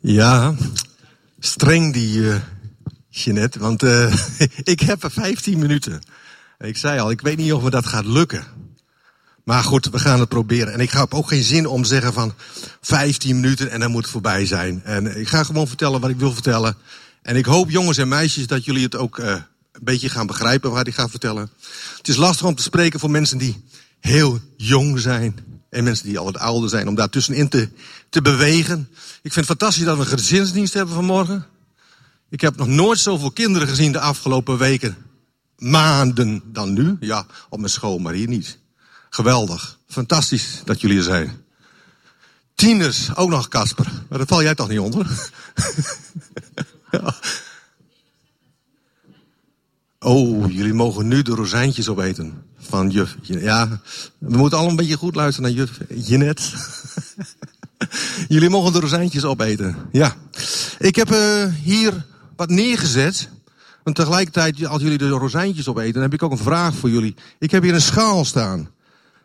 Ja, streng die uh, Jeanette, want uh, ik heb er 15 minuten. Ik zei al, ik weet niet of me dat gaat lukken. Maar goed, we gaan het proberen. En ik heb ook geen zin om te zeggen van 15 minuten en dan moet het voorbij zijn. En ik ga gewoon vertellen wat ik wil vertellen. En ik hoop, jongens en meisjes, dat jullie het ook uh, een beetje gaan begrijpen wat ik ga vertellen. Het is lastig om te spreken voor mensen die heel jong zijn. En mensen die al wat ouder zijn, om daar tussenin te, te bewegen. Ik vind het fantastisch dat we een gezinsdienst hebben vanmorgen. Ik heb nog nooit zoveel kinderen gezien de afgelopen weken. Maanden dan nu. Ja, op mijn school, maar hier niet. Geweldig. Fantastisch dat jullie er zijn. Tieners, ook nog Casper. Maar daar val jij toch niet onder? ja. Oh, jullie mogen nu de rozijntjes opeten van juf. Ja, we moeten al een beetje goed luisteren naar juf Jenet. jullie mogen de rozijntjes opeten. Ja. Ik heb uh, hier wat neergezet. En tegelijkertijd, als jullie de rozijntjes opeten, heb ik ook een vraag voor jullie. Ik heb hier een schaal staan.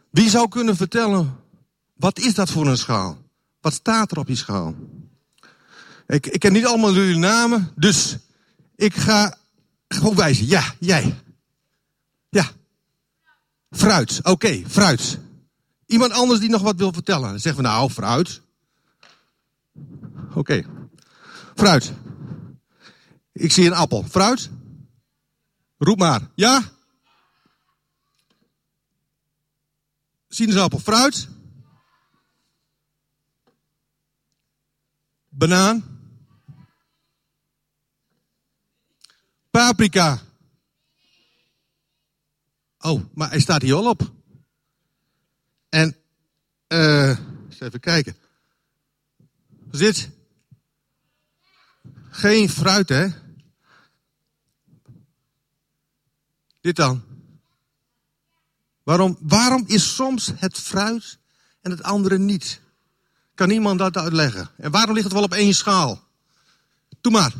Wie zou kunnen vertellen, wat is dat voor een schaal? Wat staat er op die schaal? Ik, ik ken niet allemaal jullie namen, dus ik ga gewoon wijzen. Ja, jij. Ja. Fruit. Oké, fruit. Iemand anders die nog wat wil vertellen. Dan zeggen we nou, fruit. Oké. Fruit. Ik zie een appel. Fruit? Roep maar. Ja? Sinaasappel. Fruit? Banaan? Paprika. Oh, maar hij staat hier al op. En, eh, uh, even kijken. Wat dit? Geen fruit, hè? Dit dan. Waarom, waarom is soms het fruit en het andere niet? Kan niemand dat uitleggen? En waarom ligt het wel op één schaal? Doe maar.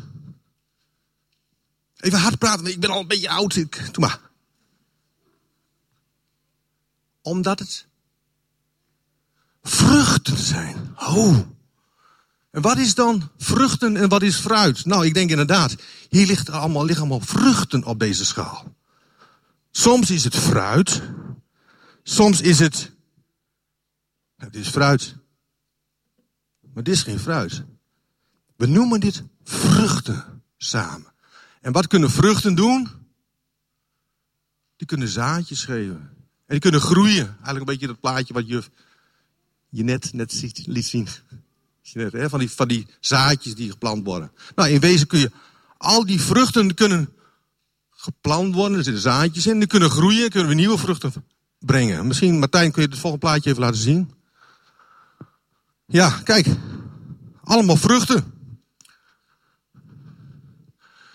Even hard praten, ik ben al een beetje oud. Ik, doe maar. Omdat het vruchten zijn. Oh. En wat is dan vruchten en wat is fruit? Nou, ik denk inderdaad, hier ligt allemaal, liggen allemaal vruchten op deze schaal. Soms is het fruit. Soms is het. Het is fruit. Maar dit is geen fruit. We noemen dit vruchten samen. En wat kunnen vruchten doen? Die kunnen zaadjes geven. En die kunnen groeien. Eigenlijk een beetje dat plaatje wat je, je net, net liet zien. Van, die, van die zaadjes die geplant worden. Nou, in wezen kun je al die vruchten kunnen geplant worden. Er zitten zaadjes in. Die kunnen groeien. Kunnen we nieuwe vruchten brengen. Misschien, Martijn, kun je het volgende plaatje even laten zien? Ja, kijk. Allemaal vruchten.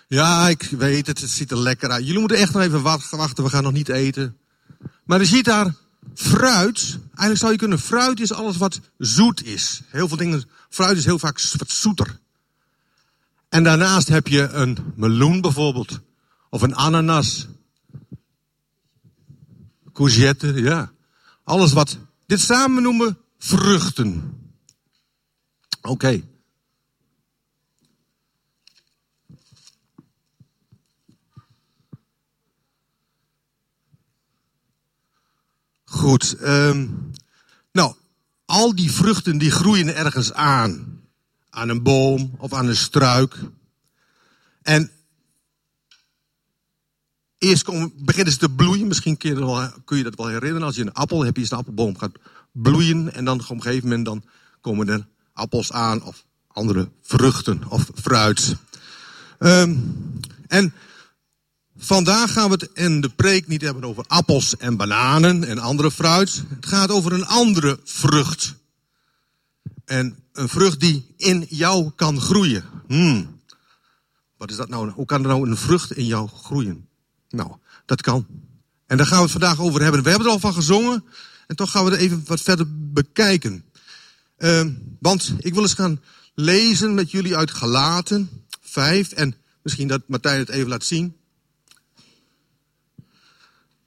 Ja, ik weet het, het ziet er lekker uit. Jullie moeten echt nog even wachten, we gaan nog niet eten. Maar je ziet daar fruit. Eigenlijk zou je kunnen, fruit is alles wat zoet is. Heel veel dingen, fruit is heel vaak wat zoeter. En daarnaast heb je een meloen bijvoorbeeld. Of een ananas. Courgette, ja. Alles wat, dit samen noemen vruchten. Oké. Goed. Um, nou, al die vruchten die groeien ergens aan. Aan een boom of aan een struik. En eerst beginnen ze te bloeien. Misschien kun je, wel, kun je, dat wel herinneren. Als je een appel hebt, is een appelboom gaat bloeien. En dan op een gegeven moment dan komen er appels aan. Of andere vruchten of fruit. Um, en Vandaag gaan we het in de preek niet hebben over appels en bananen en andere fruit. Het gaat over een andere vrucht. En een vrucht die in jou kan groeien. Hmm. Wat is dat nou? Hoe kan er nou een vrucht in jou groeien? Nou, dat kan. En daar gaan we het vandaag over hebben. We hebben er al van gezongen. En toch gaan we er even wat verder bekijken. Uh, want ik wil eens gaan lezen met jullie uit Galaten 5. En misschien dat Martijn het even laat zien.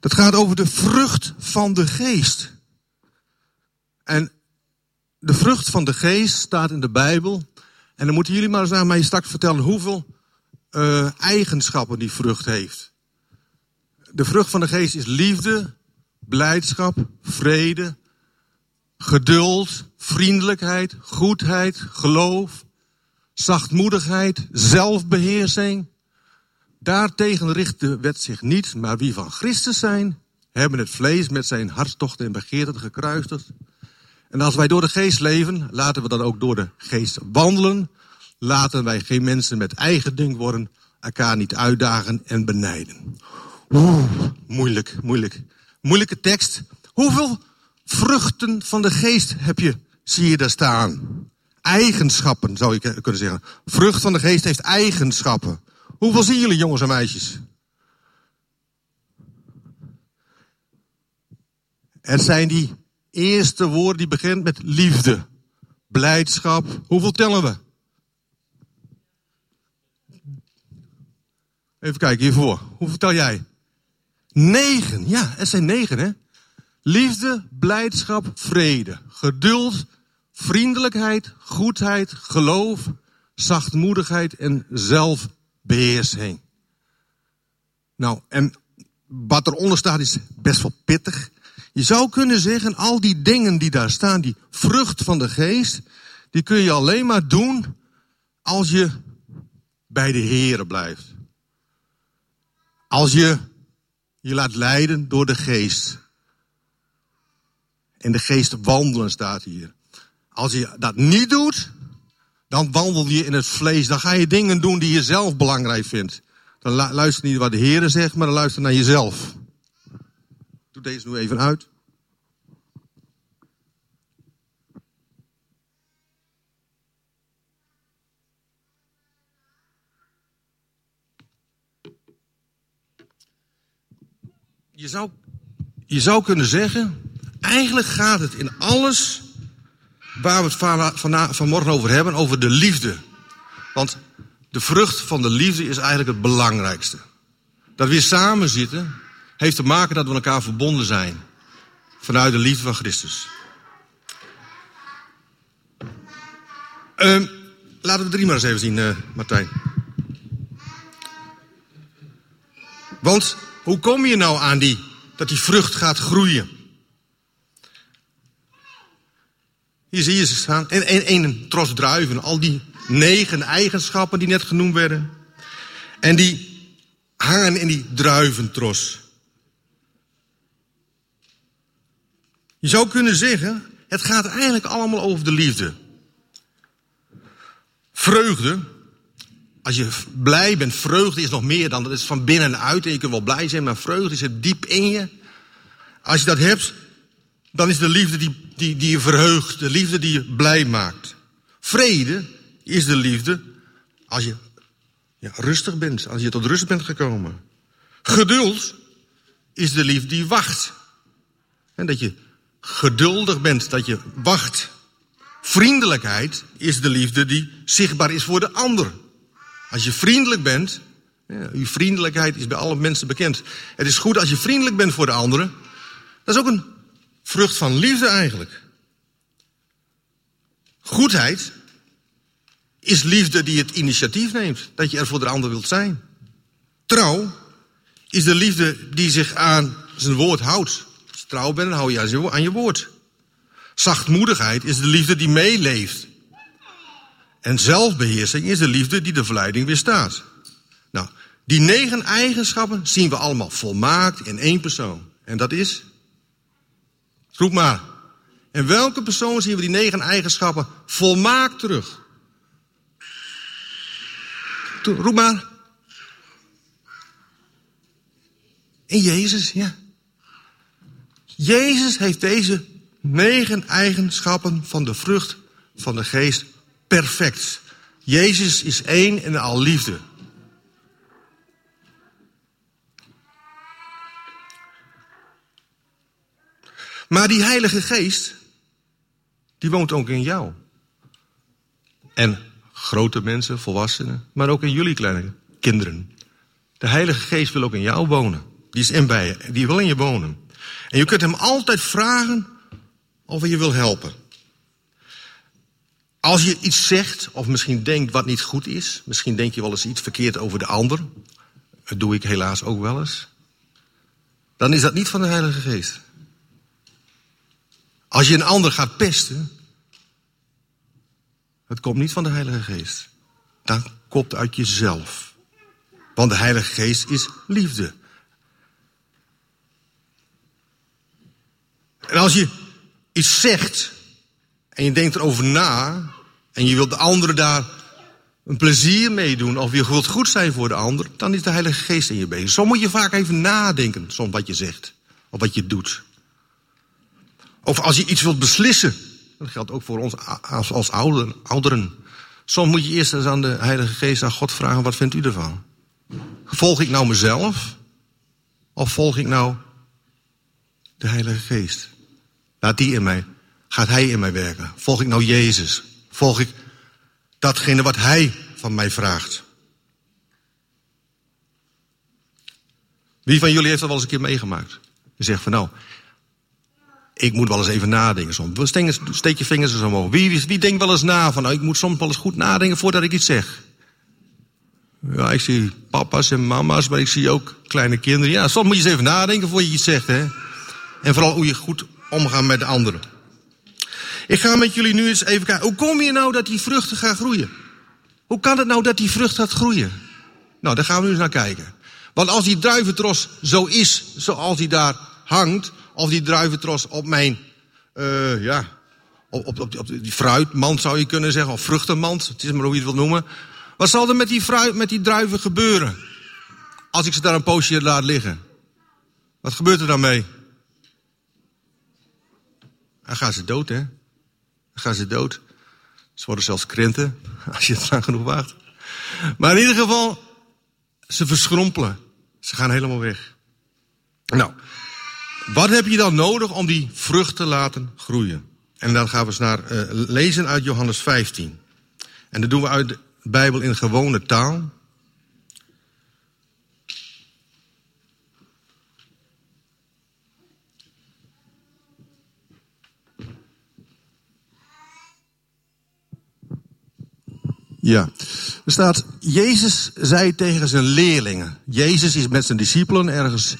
Dat gaat over de vrucht van de geest. En de vrucht van de geest staat in de Bijbel. En dan moeten jullie maar eens aan mij straks vertellen hoeveel uh, eigenschappen die vrucht heeft. De vrucht van de geest is liefde, blijdschap, vrede, geduld, vriendelijkheid, goedheid, geloof, zachtmoedigheid, zelfbeheersing. Daartegen richt de wet zich niet, maar wie van Christus zijn, hebben het vlees met zijn hartstochten en begeerten gekruisigd. En als wij door de geest leven, laten we dan ook door de geest wandelen. Laten wij geen mensen met eigen ding worden, elkaar niet uitdagen en benijden. Oeh, moeilijk, moeilijk. Moeilijke tekst. Hoeveel vruchten van de geest heb je, zie je daar staan? Eigenschappen, zou je kunnen zeggen. Vrucht van de geest heeft eigenschappen. Hoeveel zien jullie, jongens en meisjes? Het zijn die eerste woorden die begint met liefde, blijdschap. Hoeveel tellen we? Even kijken hiervoor. Hoeveel tel jij? Negen. Ja, het zijn negen, hè? Liefde, blijdschap, vrede, geduld, vriendelijkheid, goedheid, geloof, zachtmoedigheid en zelfbeheersing. Nou, en wat eronder staat is best wel pittig. Je zou kunnen zeggen, al die dingen die daar staan, die vrucht van de geest, die kun je alleen maar doen als je bij de Here blijft. Als je je laat leiden door de geest. En de geest wandelen staat hier. Als je dat niet doet, dan wandel je in het vlees. Dan ga je dingen doen die je zelf belangrijk vindt. Dan luister niet wat de Heer zegt, maar dan luister naar jezelf. Doe deze nu even uit. Je zou, je zou kunnen zeggen, eigenlijk gaat het in alles waar we het van, vanmorgen over hebben, over de liefde. Want de vrucht van de liefde is eigenlijk het belangrijkste. Dat we samen zitten, heeft te maken dat we elkaar verbonden zijn. Vanuit de liefde van Christus. Uh, laten we drie maar eens even zien, uh, Martijn. Want hoe kom je nou aan die, dat die vrucht gaat groeien? Hier zie je ze staan. En, een tros druiven. Al die negen eigenschappen die net genoemd werden. En die hangen in die druiventros. Je zou kunnen zeggen, het gaat eigenlijk allemaal over de liefde. Vreugde, als je blij bent, vreugde is nog meer dan, dat is van binnenuit. En je kunt wel blij zijn, maar vreugde zit diep in je. Als je dat hebt, dan is de liefde die, die, die je verheugt, de liefde die je blij maakt. Vrede is de liefde als je ja, rustig bent, als je tot rust bent gekomen. Geduld is de liefde die wacht. En dat je geduldig bent, dat je wacht. Vriendelijkheid is de liefde die zichtbaar is voor de ander. Als je vriendelijk bent, ja, uw vriendelijkheid is bij alle mensen bekend. Het is goed als je vriendelijk bent voor de anderen. Dat is ook een vrucht van liefde eigenlijk. Goedheid is liefde die het initiatief neemt. Dat je er voor de ander wilt zijn. Trouw is de liefde die zich aan zijn woord houdt. Als je trouw bent, dan hou je aan je woord. Zachtmoedigheid is de liefde die meeleeft. En zelfbeheersing is de liefde die de verleiding weerstaat. Nou, die negen eigenschappen zien we allemaal volmaakt in één persoon. En dat is? Roep maar. En welke persoon zien we die negen eigenschappen volmaakt terug? Roep maar. In Jezus, ja. Jezus heeft deze negen eigenschappen van de vrucht van de geest perfect. Jezus is één en al liefde. Maar die Heilige Geest, die woont ook in jou. En grote mensen, volwassenen, maar ook in jullie kleine kinderen. De Heilige Geest wil ook in jou wonen. Die is in bij je, die wil in je wonen. En je kunt hem altijd vragen of hij je wil helpen. Als je iets zegt of misschien denkt wat niet goed is, misschien denk je wel eens iets verkeerd over de ander, dat doe ik helaas ook wel eens, dan is dat niet van de Heilige Geest. Als je een ander gaat pesten, het komt niet van de Heilige Geest. Dat komt uit jezelf. Want de Heilige Geest is liefde. En als je iets zegt en je denkt erover na en je wilt de andere daar een plezier mee doen of je wilt goed zijn voor de ander, dan is de Heilige Geest in je bezig. Zo moet je vaak even nadenken, soms wat je zegt of wat je doet. Of als je iets wilt beslissen, dat geldt ook voor ons als, als ouderen. Soms moet je eerst eens aan de Heilige Geest, aan God vragen, wat vindt u ervan? Volg ik nou mezelf? Of volg ik nou de Heilige Geest? Laat die in mij, gaat Hij in mij werken? Volg ik nou Jezus? Volg ik datgene wat Hij van mij vraagt? Wie van jullie heeft dat wel eens een keer meegemaakt? Je zegt van nou, ik moet wel eens even nadenken soms. Steek je vingers zo omhoog. Wie, wie, denkt wel eens na van, nou, ik moet soms wel eens goed nadenken voordat ik iets zeg? Ja, ik zie papa's en mama's, maar ik zie ook kleine kinderen. Ja, soms moet je eens even nadenken voor je iets zegt, hè. En vooral hoe je goed omgaat met de anderen. Ik ga met jullie nu eens even kijken. Hoe kom je nou dat die vruchten gaan groeien? Hoe kan het nou dat die vrucht gaat groeien? Nou, daar gaan we nu eens naar kijken. Want als die druiventros zo is, zoals die daar hangt, of die druiventros op mijn, uh, ja, op, op, op, die fruitmand zou je kunnen zeggen, of vruchtenmand, het is maar hoe je het wilt noemen. Wat zal er met die, fruit, met die druiven gebeuren? Als ik ze daar een poosje laat liggen. Wat gebeurt er dan mee? Dan gaan ze dood, hè? Dan gaan ze dood. Ze worden zelfs krenten, als je het lang genoeg wacht. Maar in ieder geval, ze verschrompelen. Ze gaan helemaal weg. Nou, wat heb je dan nodig om die vrucht te laten groeien? En dan gaan we eens naar uh, lezen uit Johannes 15. En dat doen we uit de Bijbel in gewone taal. Ja, er staat, Jezus zei tegen zijn leerlingen. Jezus is met zijn discipelen ergens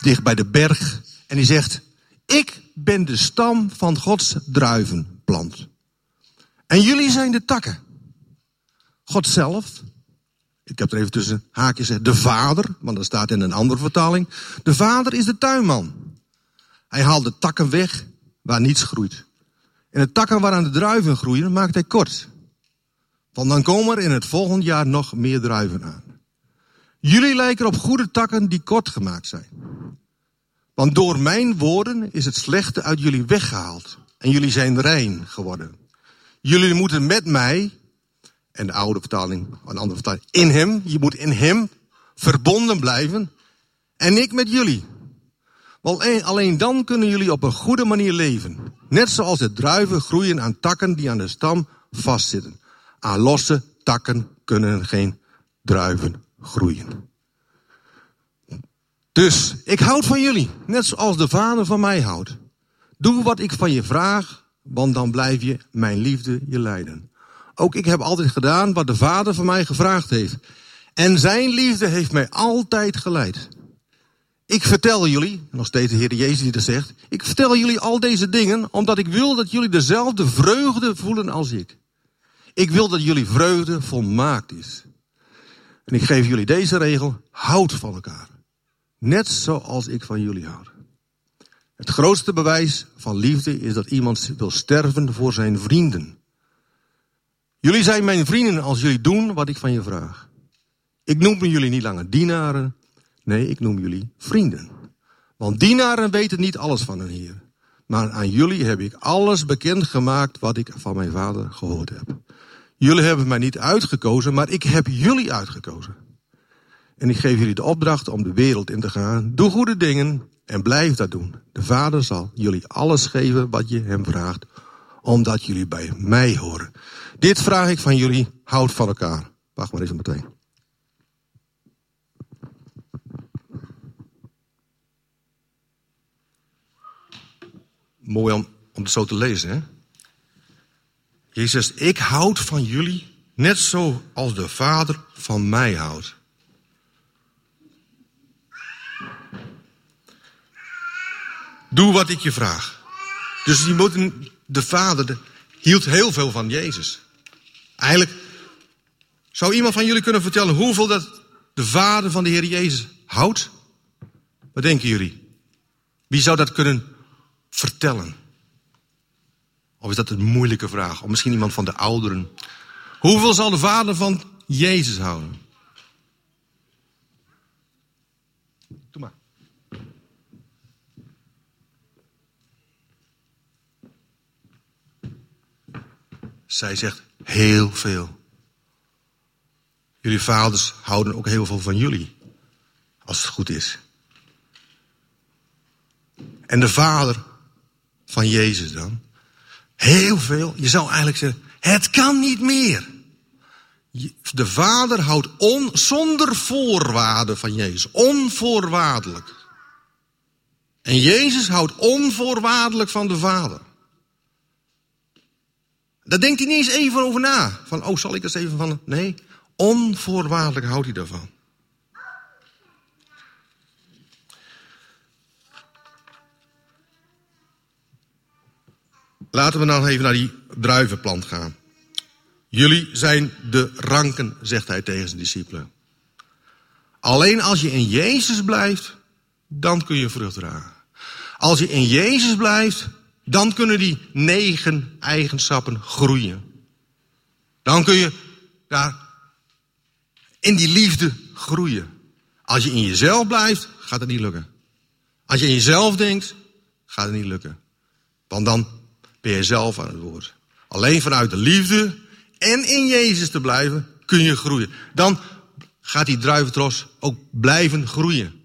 dicht bij de berg en die zegt, ik ben de stam van Gods druivenplant. En jullie zijn de takken. God zelf, ik heb er even tussen haakjes gezegd, de vader, want dat staat in een andere vertaling. De vader is de tuinman. Hij haalt de takken weg waar niets groeit. En de takken waaraan de druiven groeien, maakt hij kort. Want dan komen er in het volgend jaar nog meer druiven aan. Jullie lijken op goede takken die kort gemaakt zijn. Want door mijn woorden is het slechte uit jullie weggehaald. En jullie zijn rein geworden. Jullie moeten met mij, en de oude vertaling, een andere vertaling, in hem, je moet in hem verbonden blijven. En ik met jullie. Want alleen dan kunnen jullie op een goede manier leven. Net zoals de druiven groeien aan takken die aan de stam vastzitten. Aan losse takken kunnen geen druiven groeien. Dus ik houd van jullie, net zoals de Vader van mij houdt. Doe wat ik van je vraag, want dan blijf je mijn liefde je leiden. Ook ik heb altijd gedaan wat de Vader van mij gevraagd heeft. En zijn liefde heeft mij altijd geleid. Ik vertel jullie, nog steeds de Heer Jezus die dat zegt, ik vertel jullie al deze dingen omdat ik wil dat jullie dezelfde vreugde voelen als ik. Ik wil dat jullie vreugde volmaakt is. En ik geef jullie deze regel, houd van elkaar. Net zoals ik van jullie houd. Het grootste bewijs van liefde is dat iemand wil sterven voor zijn vrienden. Jullie zijn mijn vrienden als jullie doen wat ik van je vraag. Ik noem jullie niet langer dienaren. Nee, ik noem jullie vrienden. Want dienaren weten niet alles van hun Heer. Maar aan jullie heb ik alles bekend gemaakt wat ik van mijn vader gehoord heb. Jullie hebben mij niet uitgekozen, maar ik heb jullie uitgekozen. En ik geef jullie de opdracht om de wereld in te gaan. Doe goede dingen en blijf dat doen. De Vader zal jullie alles geven wat je hem vraagt, omdat jullie bij mij horen. Dit vraag ik van jullie, houd van elkaar. Wacht maar eens meteen. Mooi om, om het zo te lezen, hè? Jezus ik houd van jullie net zo als de Vader van mij houdt. Doe wat ik je vraag. Dus je moet, de Vader hield heel veel van Jezus. Eigenlijk zou iemand van jullie kunnen vertellen hoeveel dat de Vader van de Heer Jezus houdt? Wat denken jullie? Wie zou dat kunnen vertellen? Of is dat een moeilijke vraag? Of misschien iemand van de ouderen. Hoeveel zal de vader van Jezus houden? Zij zegt heel veel. Jullie vaders houden ook heel veel van jullie. Als het goed is. En de vader van Jezus dan? Heel veel. Je zou eigenlijk zeggen, het kan niet meer. De vader houdt on, zonder voorwaarden van Jezus. Onvoorwaardelijk. En Jezus houdt onvoorwaardelijk van de vader. Daar denkt hij niet eens even over na. Van, oh, zal ik eens even van... Nee, onvoorwaardelijk houdt hij daarvan. Laten we dan even naar die druivenplant gaan. Jullie zijn de ranken, zegt hij tegen zijn discipelen. Alleen als je in Jezus blijft, dan kun je vrucht dragen. Als je in Jezus blijft, dan kunnen die negen eigenschappen groeien. Dan kun je daar in die liefde groeien. Als je in jezelf blijft, gaat het niet lukken. Als je in jezelf denkt, gaat het niet lukken. Want dan ben je zelf aan het woord. Alleen vanuit de liefde en in Jezus te blijven, kun je groeien. Dan gaat die druiventros ook blijven groeien.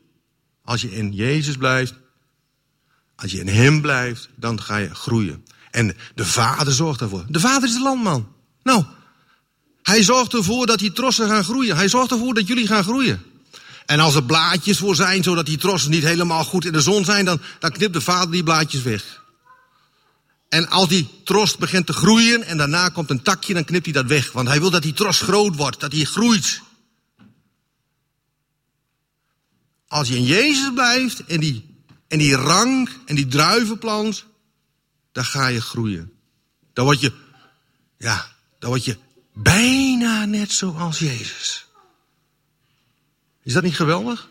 Als je in Jezus blijft, als je in Hem blijft, dan ga je groeien. En de Vader zorgt daarvoor. De Vader is de landman. Nou, hij zorgt ervoor dat die trossen gaan groeien. Hij zorgt ervoor dat jullie gaan groeien. En als er blaadjes voor zijn, zodat die trossen niet helemaal goed in de zon zijn, dan, dan knipt de vader die blaadjes weg. En als die tros begint te groeien en daarna komt een takje, dan knipt hij dat weg. Want hij wil dat die tros groot wordt, dat hij groeit. Als je in Jezus blijft en die, en die rank en die druivenplant, dan ga je groeien. Dan word je, ja, dan word je bijna net zoals Jezus. Is dat niet geweldig?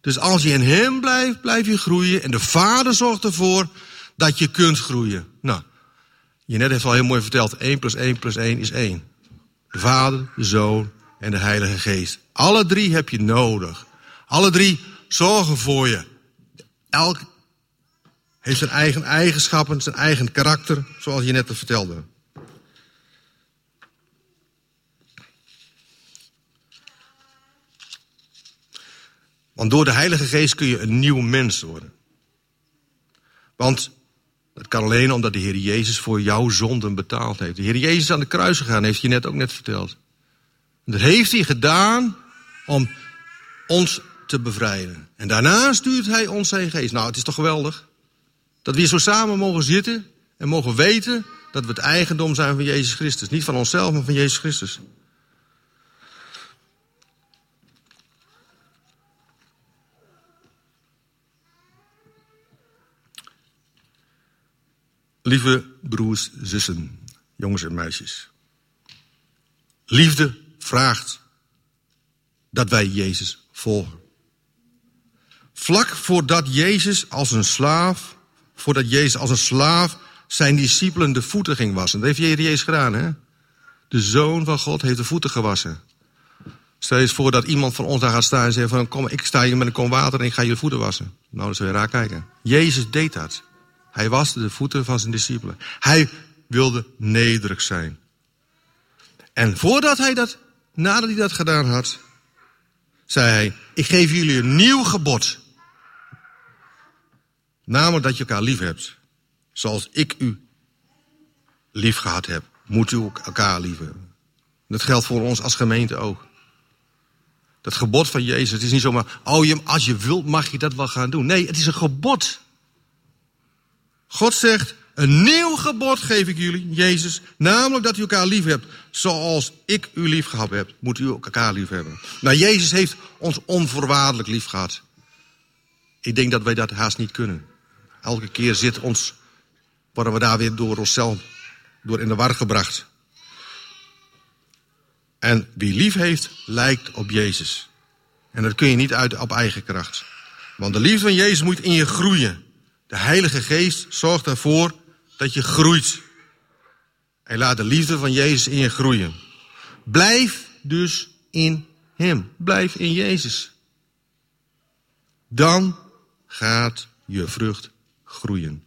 Dus als je in Hem blijft, blijf je groeien. En de Vader zorgt ervoor dat je kunt groeien. Nou, je net heeft al heel mooi verteld, 1 plus 1 plus 1 is 1. De Vader, de Zoon en de Heilige Geest. Alle drie heb je nodig. Alle drie zorgen voor je. Elk heeft zijn eigen eigenschappen, zijn eigen karakter, zoals je net vertelde. Want door de Heilige Geest kun je een nieuw mens worden. Want dat kan alleen omdat de Heer Jezus voor jouw zonden betaald heeft. De Heer Jezus aan de kruis gegaan, heeft je net ook net verteld. Dat heeft hij gedaan om ons te bevrijden. En daarna stuurt hij ons zijn geest. Nou, het is toch geweldig? Dat we hier zo samen mogen zitten en mogen weten dat we het eigendom zijn van Jezus Christus. Niet van onszelf, maar van Jezus Christus. Lieve broers, zussen, jongens en meisjes. Liefde vraagt dat wij Jezus volgen. Vlak voordat Jezus als een slaaf, voordat Jezus als een slaaf zijn discipelen de voeten ging wassen. Dat heeft Jezus gedaan, hè? De Zoon van God heeft de voeten gewassen. Stel eens voor dat iemand van ons daar gaat staan en zegt van... kom, ik sta hier met een kom water en ik ga je voeten wassen. Nou, dat zul je raar kijken. Jezus deed dat. Hij waste de voeten van zijn discipelen. Hij wilde nederig zijn. En voordat hij dat, nadat hij dat gedaan had, zei hij: Ik geef jullie een nieuw gebod. Namelijk dat je elkaar lief hebt. Zoals ik u lief gehad heb, moet u ook elkaar lief hebben. Dat geldt voor ons als gemeente ook. Dat gebod van Jezus, het is niet zomaar, oh, als je wilt mag je dat wel gaan doen. Nee, het is een gebod. God zegt, Een nieuw gebod geef ik jullie, Jezus. Namelijk dat u elkaar lief hebt. Zoals ik u lief gehad heb, moet u elkaar lief hebben. Nou, Jezus heeft ons onvoorwaardelijk lief gehad. Ik denk dat wij dat haast niet kunnen. Elke keer zit ons, worden we daar weer door onszelf door in de war gebracht. En wie lief heeft, lijkt op Jezus. En dat kun je niet uit op eigen kracht. Want de liefde van Jezus moet in je groeien. De Heilige Geest zorgt ervoor dat je groeit. En laat de liefde van Jezus in je groeien. Blijf dus in Hem. Blijf in Jezus. Dan gaat je vrucht groeien.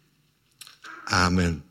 Amen.